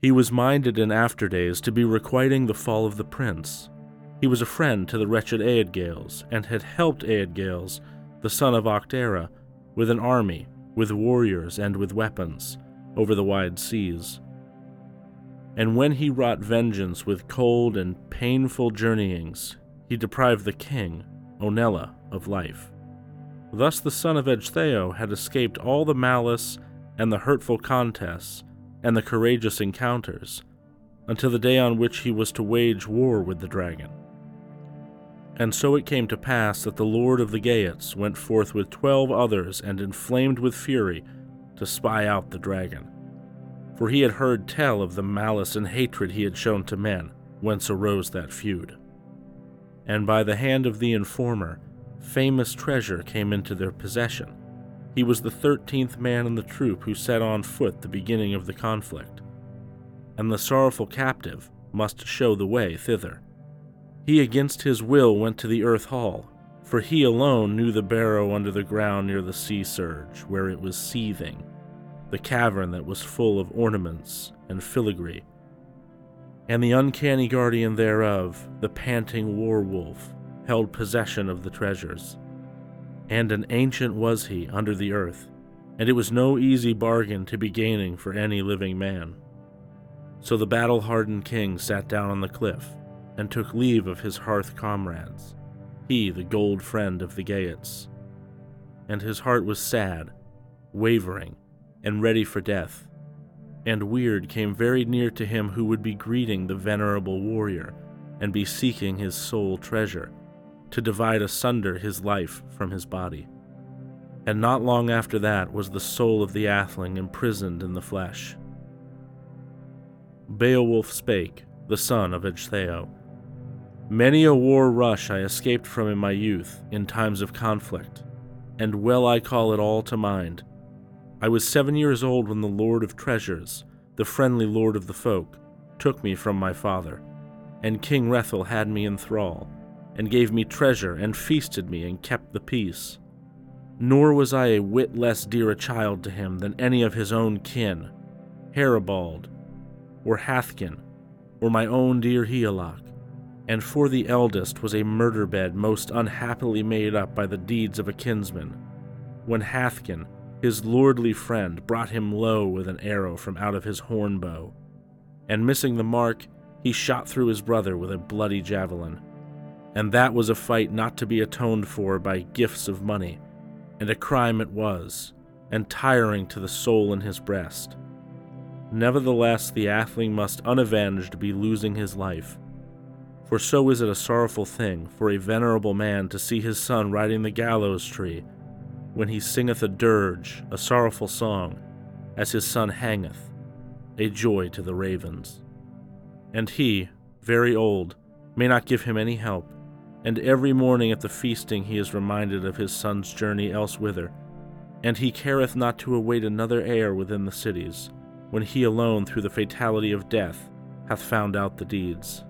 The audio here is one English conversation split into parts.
He was minded in after days to be requiting the fall of the prince. He was a friend to the wretched Eadgils, and had helped Eadgils, the son of Ohthere, with an army, with warriors, and with weapons, over the wide seas. And when he wrought vengeance with cold and painful journeyings, he deprived the king, Onela, of life. Thus the son of Ecgtheow had escaped all the malice and the hurtful contests and the courageous encounters, until the day on which he was to wage war with the dragon. And so it came to pass that the lord of the Geats went forth with twelve others and inflamed with fury to spy out the dragon. For he had heard tell of the malice and hatred he had shown to men, whence arose that feud. And by the hand of the informer, famous treasure came into their possession. He was the thirteenth man in the troop who set on foot the beginning of the conflict. And the sorrowful captive must show the way thither. He against his will went to the earth hall, for he alone knew the barrow under the ground near the sea surge, where it was seething, the cavern that was full of ornaments and filigree, and the uncanny guardian thereof, the panting war wolf, held possession of the treasures. And an ancient was he under the earth, and it was no easy bargain to be gaining for any living man. So the battle hardened king sat down on the cliff and took leave of his hearth comrades, he the gold friend of the Geats. And his heart was sad, wavering, and ready for death. And Weird came very near to him who would be greeting the venerable warrior, and be seeking his soul treasure, to divide asunder his life from his body. And not long after that was the soul of the Atheling imprisoned in the flesh. Beowulf spake, the son of Ecgtheow, Many a war rush I escaped from in my youth, in times of conflict, and well I call it all to mind. I was seven years old when the Lord of Treasures, the friendly Lord of the folk, took me from my father, and King Hrethel had me in thrall, and gave me treasure, and feasted me, and kept the peace. Nor was I a whit less dear a child to him than any of his own kin, Herebeald, or Haethcyn, or my own dear Hygelac and for the eldest was a murder bed most unhappily made up by the deeds of a kinsman, when Haethcyn, his lordly friend, brought him low with an arrow from out of his horn bow, and missing the mark, he shot through his brother with a bloody javelin. And that was a fight not to be atoned for by gifts of money, and a crime it was, and tiring to the soul in his breast. Nevertheless, the atheling must unavenged be losing his life for so is it a sorrowful thing for a venerable man to see his son riding the gallows tree, when he singeth a dirge, a sorrowful song, as his son hangeth, a joy to the ravens. And he, very old, may not give him any help, and every morning at the feasting he is reminded of his son's journey elsewhither, and he careth not to await another heir within the cities, when he alone through the fatality of death hath found out the deeds.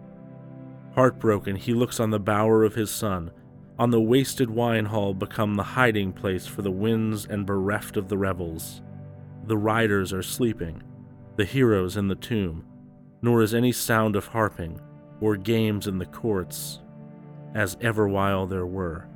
Heartbroken, he looks on the bower of his son, on the wasted wine hall become the hiding place for the winds and bereft of the revels. The riders are sleeping, the heroes in the tomb, nor is any sound of harping or games in the courts, as ever while there were.